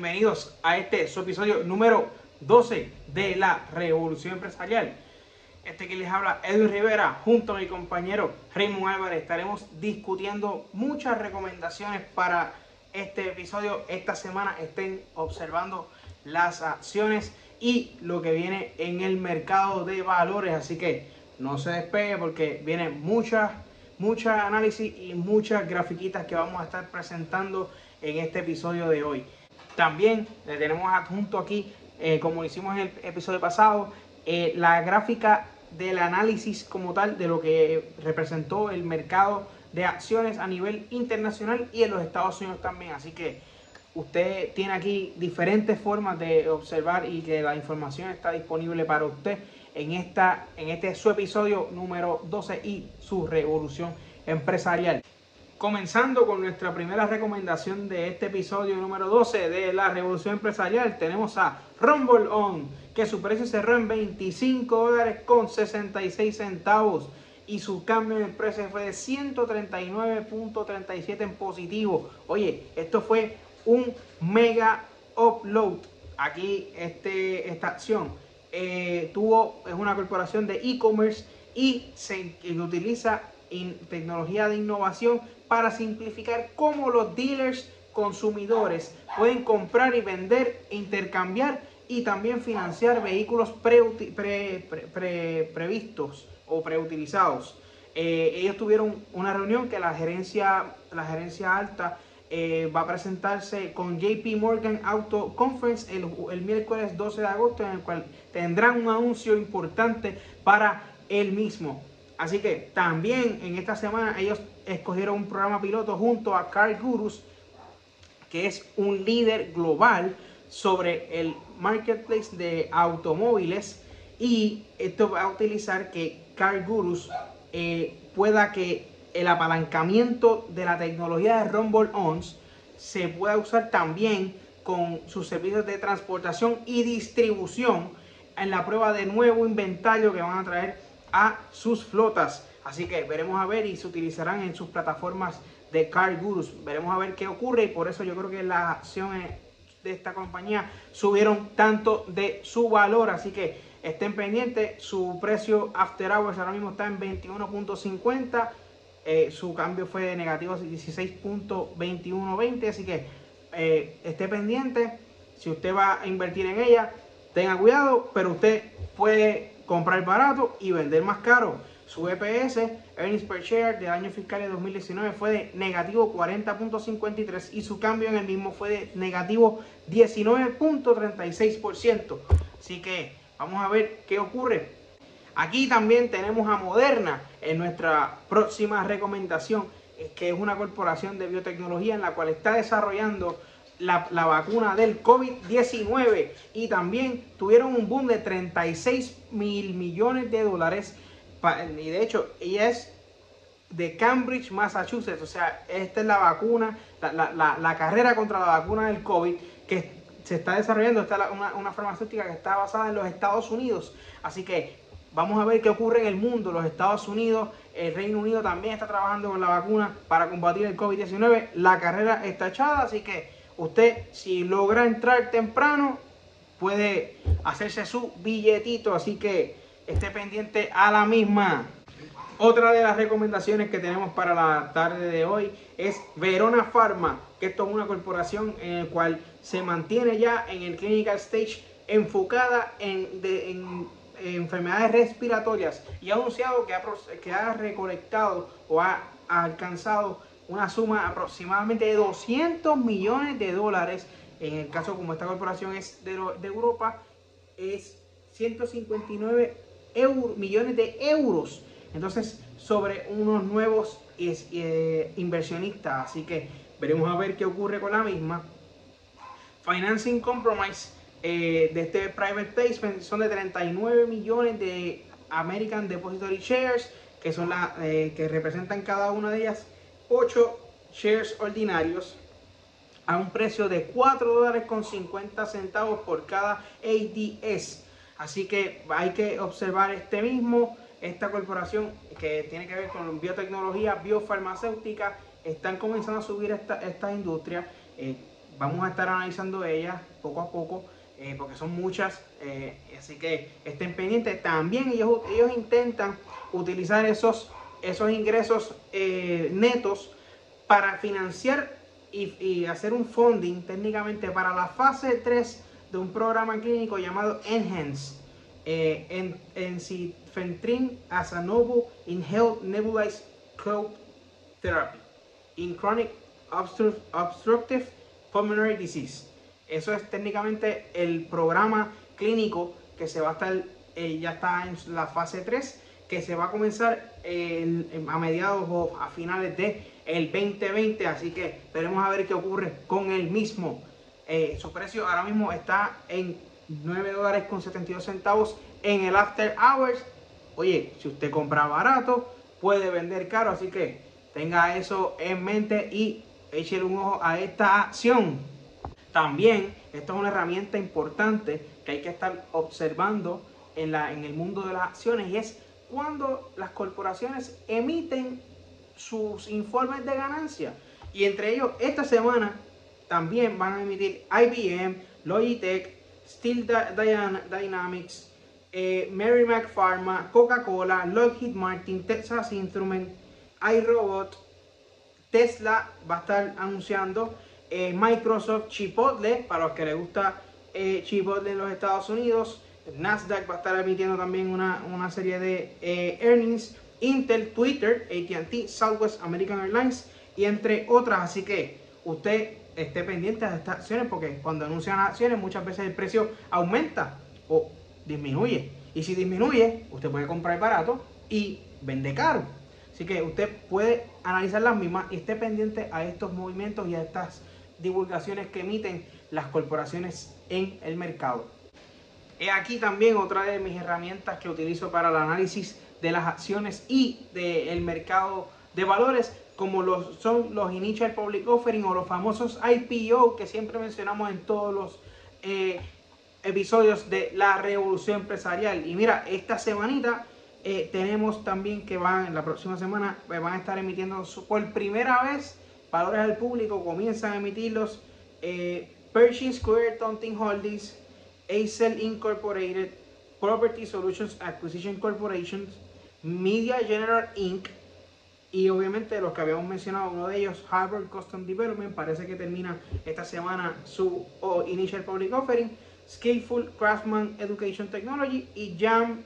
bienvenidos a este episodio número 12 de la Revolución Empresarial. Este que les habla Edwin Rivera junto a mi compañero Raymond Álvarez estaremos discutiendo muchas recomendaciones para este episodio. Esta semana estén observando las acciones y lo que viene en el mercado de valores, así que no se despegue porque vienen muchas muchas análisis y muchas grafiquitas que vamos a estar presentando en este episodio de hoy. También le tenemos adjunto aquí, eh, como hicimos en el episodio pasado, eh, la gráfica del análisis como tal de lo que representó el mercado de acciones a nivel internacional y en los Estados Unidos también. Así que usted tiene aquí diferentes formas de observar y que la información está disponible para usted en, esta, en este su episodio número 12 y su revolución empresarial. Comenzando con nuestra primera recomendación de este episodio número 12 de la revolución empresarial, tenemos a Rumble On, que su precio cerró en 25 dólares con 66 centavos y su cambio en el precio fue de 139.37 en positivo. Oye, esto fue un mega upload. Aquí este, esta acción eh, tuvo, es una corporación de e-commerce y se utiliza tecnología de innovación para simplificar cómo los dealers consumidores pueden comprar y vender, intercambiar y también financiar vehículos previstos o preutilizados. Eh, ellos tuvieron una reunión que la gerencia, la gerencia alta eh, va a presentarse con JP Morgan Auto Conference el, el, miércoles 12 de agosto, en el cual tendrán un anuncio importante para el mismo. Así que también en esta semana ellos escogieron un programa piloto junto a Car Gurus, que es un líder global sobre el marketplace de automóviles. Y esto va a utilizar que Car Gurus eh, pueda que el apalancamiento de la tecnología de Rumble ONS se pueda usar también con sus servicios de transportación y distribución en la prueba de nuevo inventario que van a traer a sus flotas. Así que veremos a ver y se utilizarán en sus plataformas de Car Gurus. Veremos a ver qué ocurre y por eso yo creo que las acciones de esta compañía subieron tanto de su valor. Así que estén pendientes. Su precio after hours ahora mismo está en 21.50. Eh, su cambio fue negativo 16.2120. Así que eh, esté pendiente. Si usted va a invertir en ella, tenga cuidado. Pero usted puede comprar barato y vender más caro. Su EPS, Earnings Per Share, del año fiscal de 2019 fue de negativo 40.53 y su cambio en el mismo fue de negativo 19.36%. Así que vamos a ver qué ocurre. Aquí también tenemos a Moderna en nuestra próxima recomendación, que es una corporación de biotecnología en la cual está desarrollando la, vacuna del COVID-19 y también tuvieron un boom de 36 mil millones de dólares. Y de hecho, ella es de Cambridge, Massachusetts. O sea, esta es la vacuna, la, la, carrera contra la vacuna del COVID que se está desarrollando. Esta es una, una farmacéutica que está basada en los Estados Unidos. Así que vamos a ver qué ocurre en el mundo. Los Estados Unidos, el Reino Unido también está trabajando con la vacuna para combatir el COVID-19. La carrera está echada, así que Usted, si logra entrar temprano, puede hacerse su billetito, así que esté pendiente a la misma. Otra de las recomendaciones que tenemos para la tarde de hoy es Verona Pharma, que esto es una corporación en la cual se mantiene ya en el clinical stage enfocada en, enfermedades respiratorias y ha anunciado que ha, que ha recolectado o ha alcanzado una suma aproximadamente de 200 millones de dólares. En el caso como esta corporación es de, Europa, es 159 millones de euros. Entonces, sobre unos nuevos eh, inversionistas. Así que veremos a ver qué ocurre con la misma. Financing Compromise eh, de este private placement son de 39 millones de American Depository Shares, que son las eh, que representan cada una de ellas 8 shares ordinarios a un precio de 4 dólares con 50 centavos por cada ADS. Así que hay que observar este mismo, esta corporación que tiene que ver con biotecnología, biofarmacéutica, están comenzando a subir esta, esta industria. Eh, vamos a estar analizando ellas poco a poco. porque son muchas, así que estén pendientes. También ellos, ellos intentan utilizar esos, esos ingresos netos para financiar y, hacer un funding técnicamente para la fase 3 de un programa clínico llamado ENHANCE eh, en, en Fentrin as a novel inhaled nebulized cold therapy in chronic obstructive pulmonary disease. Eso es técnicamente el programa clínico que se va a estar, eh, ya está en la fase 3, que se va a comenzar a mediados o a finales de el 2020, así que veremos a ver qué ocurre con el mismo. Eh, su precio ahora mismo está en 9 dólares con 72 centavos en el After Hours. Oye, si usted compra barato, puede vender caro, así que tenga eso en mente y échele un ojo a esta acción. También, esto es una herramienta importante que hay que estar observando en, la, en el mundo de las acciones y es cuando las corporaciones emiten sus informes de ganancia. Y entre ellos, esta semana también van a emitir IBM, Logitech, Steel Dynamics, eh, Merrimack Pharma, Coca-Cola, Lockheed Martin, Texas Instruments, iRobot, Tesla va a estar anunciando, eh, Microsoft, Chipotle, para los que les gusta eh, Chipotle en los Estados Unidos, Nasdaq va a estar emitiendo también una, una serie de eh, earnings, Intel, Twitter, ATT, Southwest American Airlines y entre otras. Así que usted esté pendiente de estas acciones porque cuando anuncian acciones muchas veces el precio aumenta o disminuye. Y si disminuye, usted puede comprar barato y vende caro. Así que usted puede analizar las mismas y esté pendiente a estos movimientos y a estas divulgaciones que emiten las corporaciones en el mercado. Aquí también otra de mis herramientas que utilizo para el análisis de las acciones y del mercado de valores, como los, son los Initial Public Offering o los famosos IPO que siempre mencionamos en todos los eh, episodios de la revolución empresarial. Y mira, esta semanita eh, tenemos también que van, en la próxima semana, pues, van a estar emitiendo por primera vez valores al público, comienzan a emitirlos eh, Pershing Square Taunting Holdings, Acel Incorporated, Property Solutions Acquisition Corporation, Media General Inc. Y obviamente los que habíamos mencionado, uno de ellos, Harvard Custom Development, parece que termina esta semana su Initial Public Offering, Skillful Craftsman Education Technology y Jam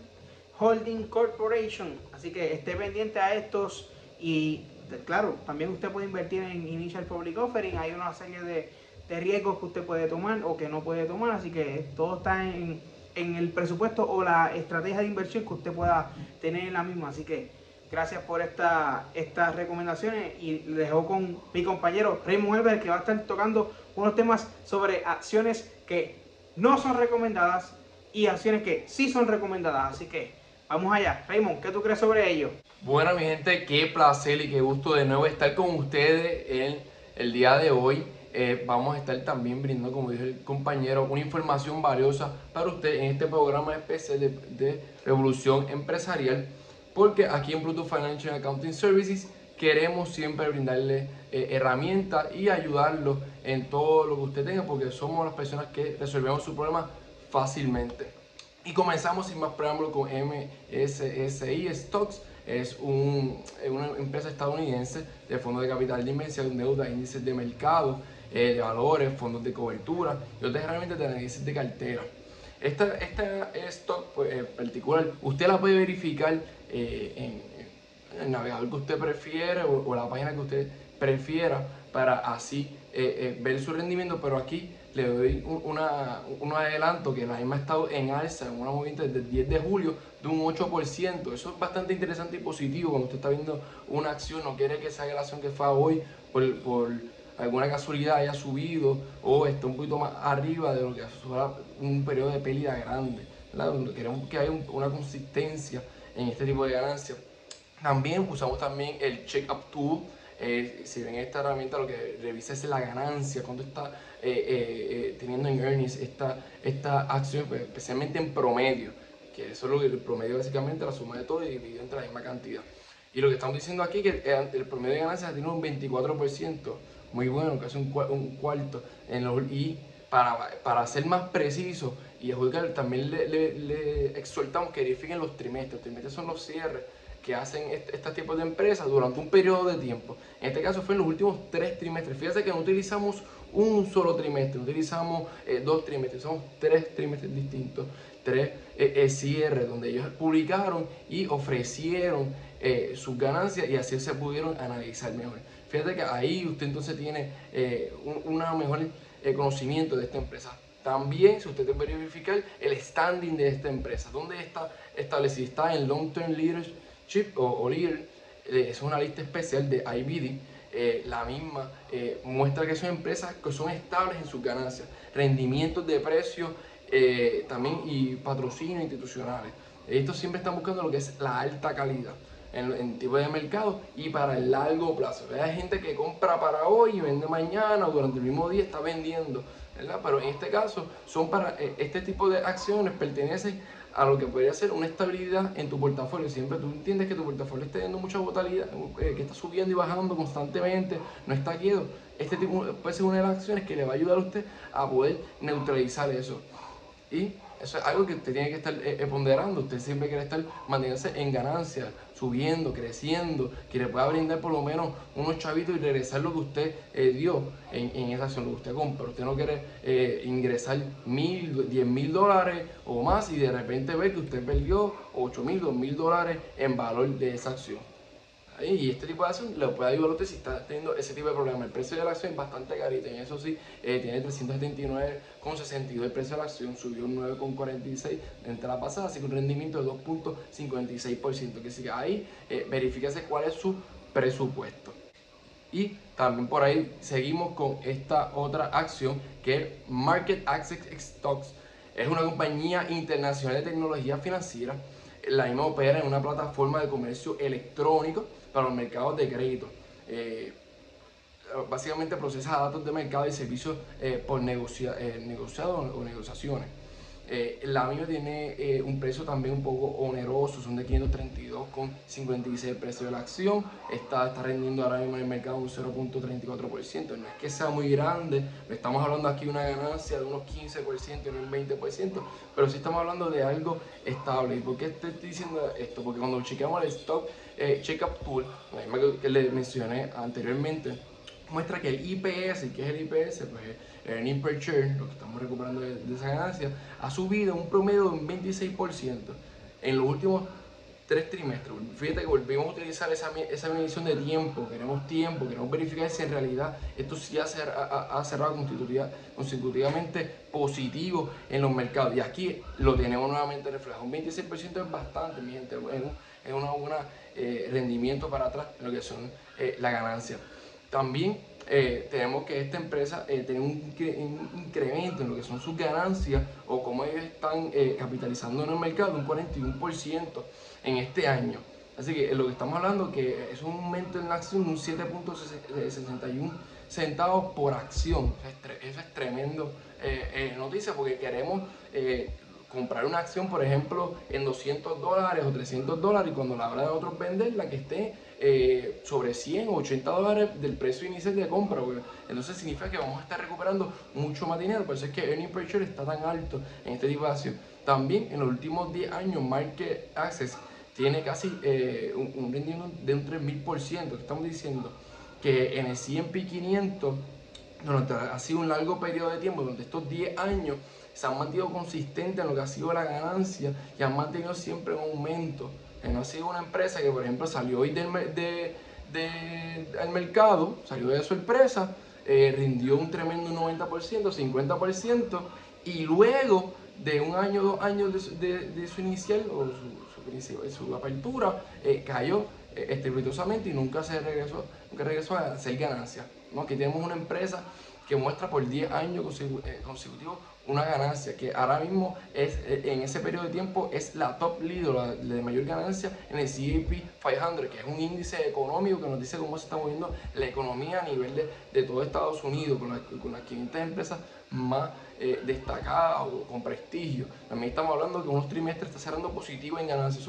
Holding Corporation. Así que esté pendiente a estos y claro, también usted puede invertir en Initial Public Offering. Hay una serie de de riesgos que usted puede tomar o que no puede tomar. Así que todo está en, el presupuesto o la estrategia de inversión que usted pueda tener en la misma. Así que gracias por esta, estas recomendaciones y dejo con mi compañero Raymond Elber que va a estar tocando unos temas sobre acciones que no son recomendadas y acciones que sí son recomendadas. Así que vamos allá. Raymond, ¿qué tú crees sobre ello? Bueno, mi gente, qué placer y qué gusto de nuevo estar con ustedes en el día de hoy. Eh, vamos a estar también brindando, como dijo el compañero, una información valiosa para usted en este programa especial de, Revolución Empresarial, porque aquí en Bluetooth Financial Accounting Services queremos siempre brindarle eh, herramientas y ayudarlo en todo lo que usted tenga, porque somos las personas que resolvemos su problema fácilmente. Y comenzamos sin más preámbulo con MSSI Stocks. Es una empresa estadounidense de fondos de capital de inversión, deuda, índices de mercado eh, de valores, fondos de cobertura y otras herramientas de análisis de cartera. Esta, esta stock pues, en particular, usted la puede verificar eh, en, el navegador que usted prefiere o, la página que usted prefiera para así eh, ver su rendimiento, pero aquí le doy una, un adelanto que la misma ha estado en alza, en una movimiento desde el 10 de julio de un 8%. Eso es bastante interesante y positivo cuando usted está viendo una acción, no quiere que esa acción que fue hoy por alguna casualidad haya subido o está un poquito más arriba de lo que suele un periodo de pérdida grande. queremos que haya una consistencia en este tipo de ganancias. También usamos también el Check Up Tool. Eh, si ven esta herramienta, lo que revisa es la ganancia, cuánto está eh, eh, teniendo en earnings esta, esta acción, pues, especialmente en promedio, que eso es lo que el promedio básicamente la suma de todo y dividido entre la misma cantidad. Y lo que estamos diciendo aquí es que el promedio de ganancias tiene un 24%, muy bueno, casi un, cuarto. Y para, para ser más preciso y adjudicar, también le, exhortamos que verifiquen los trimestres. Los trimestres son los cierres que hacen este, este, tipo de empresas durante un periodo de tiempo. En este caso fue en los últimos tres trimestres. Fíjense que no utilizamos un solo trimestre, utilizamos eh, dos trimestres, son tres trimestres distintos, tres eh, eh, cierres donde ellos publicaron y ofrecieron sus ganancias y así se pudieron analizar mejor. Fíjate que ahí usted entonces tiene un una mejor conocimiento de esta empresa. También, si usted debe verificar el standing de esta empresa, dónde está establecida, está en Long Term Leadership Chip o, Leader eh, es una lista especial de IBD. Eh, la misma eh, muestra que son empresas que son estables en sus ganancias, rendimientos de precios también y patrocinios institucionales. Estos siempre están buscando lo que es la alta calidad en, en tipo de mercado y para el largo plazo. Hay gente que compra para hoy y vende mañana o durante el mismo día está vendiendo, ¿verdad? Pero en este caso son para este tipo de acciones pertenecen a lo que podría ser una estabilidad en tu portafolio. Siempre tú entiendes que tu portafolio está teniendo mucha volatilidad, eh, que está subiendo y bajando constantemente, no está quieto. Este tipo puede ser una de las acciones que le va a ayudar a usted a poder neutralizar eso. Y eso es algo que usted tiene que estar eh, eh, ponderando. Usted siempre quiere estar manteniéndose en ganancia, subiendo, creciendo, que le pueda brindar por lo menos unos chavitos y regresar lo que usted eh, dio en, en, esa acción, lo que usted compra. Usted no quiere ingresar mil, diez mil dólares o más y de repente ve que usted perdió ocho mil, dos mil dólares en valor de esa acción. Y este tipo de acción le puede ayudar a usted si está teniendo ese tipo de problema. El precio de la acción es bastante carito, y eso sí, eh, tiene 379,62. El precio de la acción subió 9,46 entre la pasada, así que un rendimiento de 2,56%. Que sigue ahí, eh, verifíquese cuál es su presupuesto. Y también por ahí seguimos con esta otra acción que es Market Access Stocks. Es una compañía internacional de tecnología financiera. La misma opera en una plataforma de comercio electrónico para los mercados de crédito. Eh, básicamente procesa datos de mercado y servicios eh, por negocia eh, negociados o negociaciones. La misma tiene un precio también un poco oneroso, son de 532,56 el precio de la acción. Está, está rendiendo ahora mismo en el mercado un 0.34%. No es que sea muy grande, estamos hablando aquí de una ganancia de unos 15% y no un 20%, pero sí estamos hablando de algo estable. ¿Y por qué estoy diciendo esto? Porque cuando chequeamos el stock eh, Checkup Tool, la misma que le mencioné anteriormente, muestra que el IPS, que es el IPS, pues earning per share, lo que estamos recuperando de, esa ganancia, ha subido un promedio de un 26% en los últimos tres trimestres. Fíjate que volvimos a utilizar esa, medición de tiempo, queremos tiempo, queremos verificar si en realidad esto sí ha, ha, cerrado consecutivamente positivo en los mercados. Y aquí lo tenemos nuevamente reflejado. Un 26% es bastante, mi gente, es una buena eh, rendimiento para atrás en lo que son eh, la ganancia. También eh, tenemos que esta empresa tiene un, incremento en lo que son sus ganancias o cómo ellos están capitalizando en el mercado, un 41% en este año. Así que lo que estamos hablando que es un aumento en la acción un 7.61 centavos por acción. Eso es, tremendo noticia porque queremos comprar una acción, por ejemplo, en 200 dólares o 300 dólares y cuando la hora de otros venderla que esté eh, sobre 100 o 80 dólares del precio inicial de compra. Entonces significa que vamos a estar recuperando mucho más dinero. Por eso es que earning per está tan alto en este tipo. También en los últimos 10 años, Market Access tiene casi eh, un, rendimiento de un 3000%. Estamos diciendo que en el S&P 500, durante ha sido un largo periodo de tiempo, durante estos 10 años, se han mantenido consistentes en lo que ha sido la ganancia y han mantenido siempre un aumento. Que no ha sido una empresa que, por ejemplo, salió hoy del, de, mercado, salió de sorpresa, eh, rindió un tremendo 90%, 50%, y luego de un año, dos años de, su inicial o su, su, apertura, eh, cayó eh, estrepitosamente y nunca se regresó, nunca regresó a hacer ganancias. ¿no? Aquí tenemos una empresa que muestra por 10 años consecutivos una ganancia que ahora mismo es eh, en ese periodo de tiempo es la top leader, la de mayor ganancia en el CAP 500, que es un índice económico que nos dice cómo se está moviendo la economía a nivel de, de todo Estados Unidos, con, con las 500 empresas más eh, destacadas o con prestigio. También estamos hablando que unos trimestres está cerrando positivo en ganancias.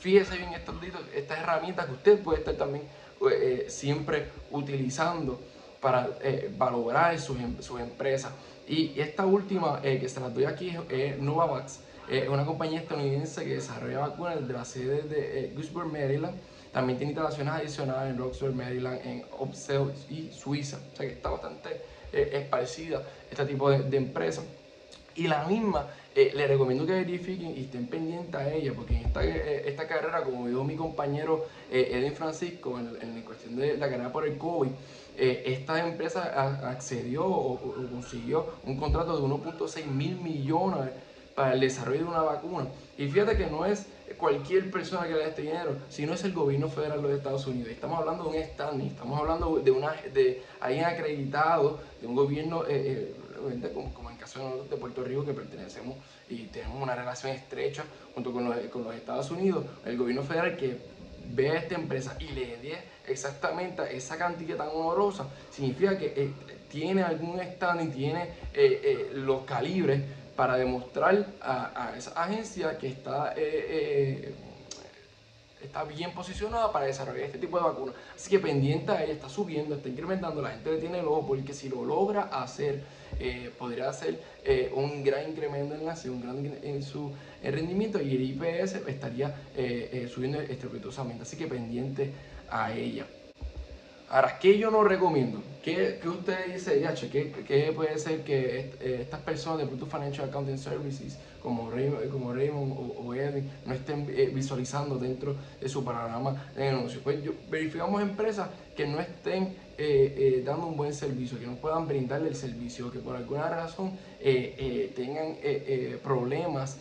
fíjese bien estos, estas herramientas que usted puede estar también eh, siempre utilizando para valorar sus, em, sus, empresas. Y esta última que se las doy aquí es Novavax, es una compañía estadounidense que desarrolla vacunas desde la sede de Gusburg, Maryland. También tiene instalaciones adicionales en Roxbury, Maryland, en Upsell y Suiza. O sea que está bastante es parecida este tipo de, de empresas. Y la misma, eh, le recomiendo que verifiquen y estén pendientes a ella, porque en esta, eh, esta carrera, como dijo mi compañero eh, Edwin Francisco, en, en, cuestión de la carrera por el COVID, esta empresa accedió o, consiguió un contrato de 1.6 mil millones para el desarrollo de una vacuna. Y fíjate que no es cualquier persona que le dé este dinero, sino es el gobierno federal de los Estados Unidos. Estamos hablando de un standing, estamos hablando de una de alguien acreditado, de un gobierno como, en el caso de Puerto Rico, que pertenecemos y tenemos una relación estrecha junto con los, con los Estados Unidos, el gobierno federal que ve a esta empresa y le dé exactamente esa cantidad tan honorosa, significa que eh, tiene algún stand y tiene eh, eh, los calibres para demostrar a, esa agencia que está está bien posicionada para desarrollar este tipo de vacunas. Así que pendiente a ella, está subiendo, está incrementando, la gente le tiene el porque si lo logra hacer, eh, podría hacer eh, un gran incremento en, la, un gran en su rendimiento y el IPS estaría eh, subiendo estrepitosamente. Así que pendiente a ella. Ahora, ¿qué yo no recomiendo? ¿Qué, qué usted dice, Yache? ¿Qué, ¿Qué, puede ser que estas personas de Bluetooth Financial Accounting Services, como Raymond, como Raymond o, Edwin, no estén visualizando dentro de su programa de negocio? Pues yo, verificamos empresas que no estén eh, eh, dando un buen servicio, que no puedan brindarle el servicio, que por alguna razón eh, tengan problemas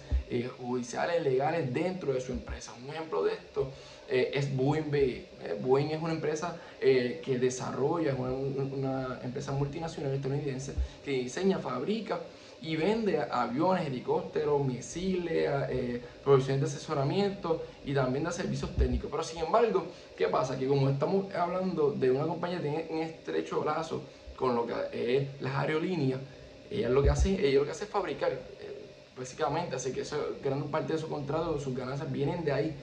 judiciales, legales dentro de su empresa. Un ejemplo de esto es Boeing BE. Boeing es una empresa que desarrolla, es una, empresa multinacional estadounidense que diseña, fabrica y vende aviones, helicópteros, misiles, eh, de asesoramiento y también de servicios técnicos. Pero sin embargo, ¿qué pasa? Que como estamos hablando de una compañía que tiene un estrecho lazo con lo que es las aerolíneas, ella lo que hace, ella lo que hace es fabricar, eh, básicamente, así que eso, gran parte de su contrato, sus ganancias vienen de ahí.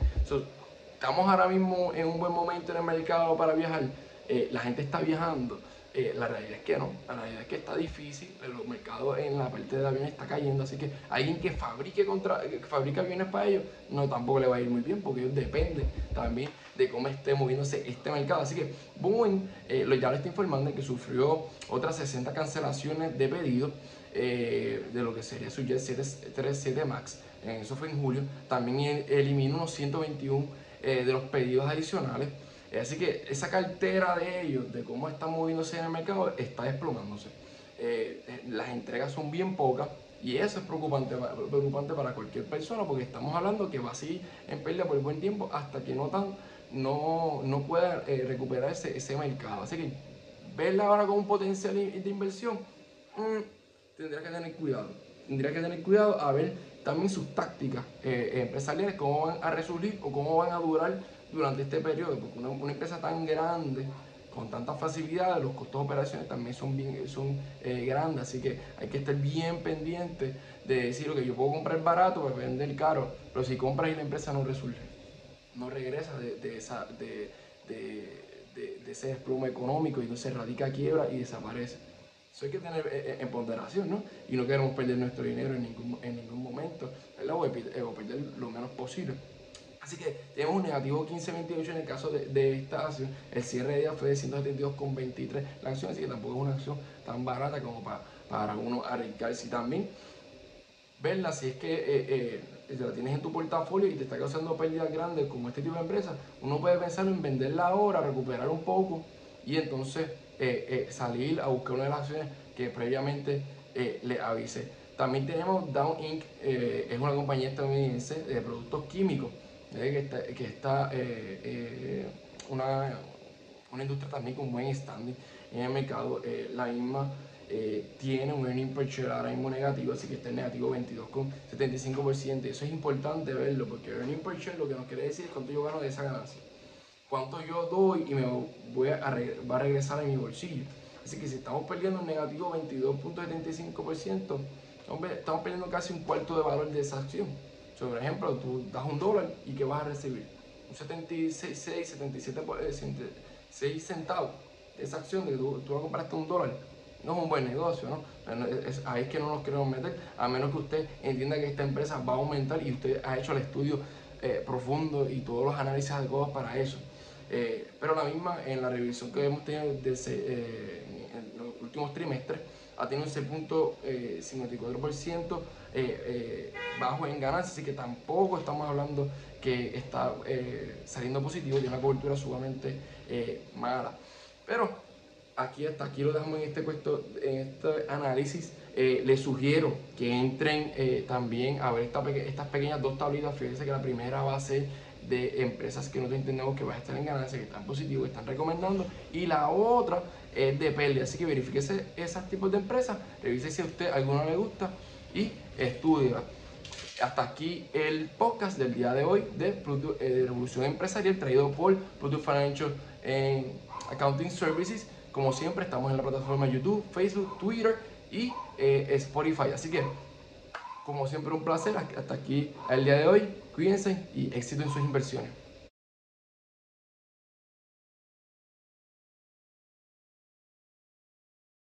estamos ahora mismo en un buen momento en el mercado para viajar, eh, la gente está viajando eh, la realidad es que no, la realidad es que está difícil, el mercado en la parte de aviones está cayendo, así que alguien que fabrique contra, que aviones para ellos, no tampoco le va a ir muy bien, porque ellos dependen también de cómo esté moviéndose este mercado. Así que Boeing eh, ya le está informando de que sufrió otras 60 cancelaciones de pedidos eh, de lo que sería su Jet 37 Max, eso fue en julio, también eliminó unos 121 de los pedidos adicionales. Así que esa cartera de ellos, de cómo están moviéndose en el mercado, está desplomándose. Eh, eh, las entregas son bien pocas y eso es preocupante, preocupante para cualquier persona porque estamos hablando que va a seguir en pérdida por buen tiempo hasta que no, tan, no, no pueda eh, recuperar ese, ese, mercado. Así que verla ahora con un potencial de inversión, mm, tendría que tener cuidado. Tendría que tener cuidado a ver también sus tácticas empresariales, cómo van a resurgir o cómo van a durar durante este periodo, porque una, empresa tan grande, con tantas facilidades, los costos de operaciones también son, bien, son eh, grandes, así que hay que estar bien pendiente de decir, que yo puedo comprar barato, pues vender caro, pero si compras y la empresa no resuelve, no regresa de, esa, de, ese desplome económico y no se radica quiebra y desaparece. Eso hay que tener eh, eh, en ponderación, ¿no? Y no queremos perder nuestro dinero en ningún, en ningún momento, ¿verdad? O perder lo menos posible. Así que tenemos un negativo 15.28 en el caso de, esta acción. El cierre de día fue de 172,23 la acción, así que tampoco es una acción tan barata como para, para uno arriesgarse. También verla si es que eh, eh, la tienes en tu portafolio y te está causando pérdidas grandes como este tipo de empresas, uno puede pensar en venderla ahora, recuperar un poco y entonces eh, salir a buscar una de las acciones que previamente le avise. También tenemos Down Inc., es una compañía estadounidense de productos químicos que está, eh, eh, una, una, industria también con buen standing en el mercado. Eh, la misma tiene un earning per share ahora mismo negativo, así que está en negativo 22,75%. Eso es importante verlo, porque earning per share lo que nos quiere decir es cuánto yo gano de esa ganancia. Cuánto yo doy y me voy a, va a regresar a mi bolsillo. Así que si estamos perdiendo un negativo 22.75%, estamos perdiendo casi un cuarto de valor de esa acción por ejemplo, tú das un dólar y ¿qué vas a recibir? Un 76, 77, 6 centavos. esa acción de que tú, tú la compraste un dólar, no es un buen negocio, ¿no? ahí es que no nos queremos meter, a menos que usted entienda que esta empresa va a aumentar y usted ha hecho el estudio eh, profundo y todos los análisis adecuados para eso. Eh, pero la misma, en la revisión que hemos tenido desde, eh, en los últimos trimestres, ha tenido ese punto 54% bajo en ganancias, así que tampoco estamos hablando que está saliendo positivo, tiene una cobertura sumamente mala. Pero aquí hasta aquí lo dejamos en este, puesto, en este análisis. Eh, les sugiero que entren eh, también a ver estas pequeñas dos tablitas. Fíjense que la primera va a ser de empresas que nosotros entendemos que van a estar en ganancia, que están positivos, que están recomendando. Y la otra es de pérdida. Así que verifíquese esos tipos de empresas, revise si a usted alguna le gusta y estudia. Hasta aquí el podcast del día de hoy de, eh, Revolución Empresarial traído por Product Financial Accounting Services. Como siempre, estamos en la plataforma YouTube, Facebook, Twitter y eh, Spotify. Así que, como siempre, un placer. Hasta aquí el día de hoy. Cuídense y éxito en sus inversiones.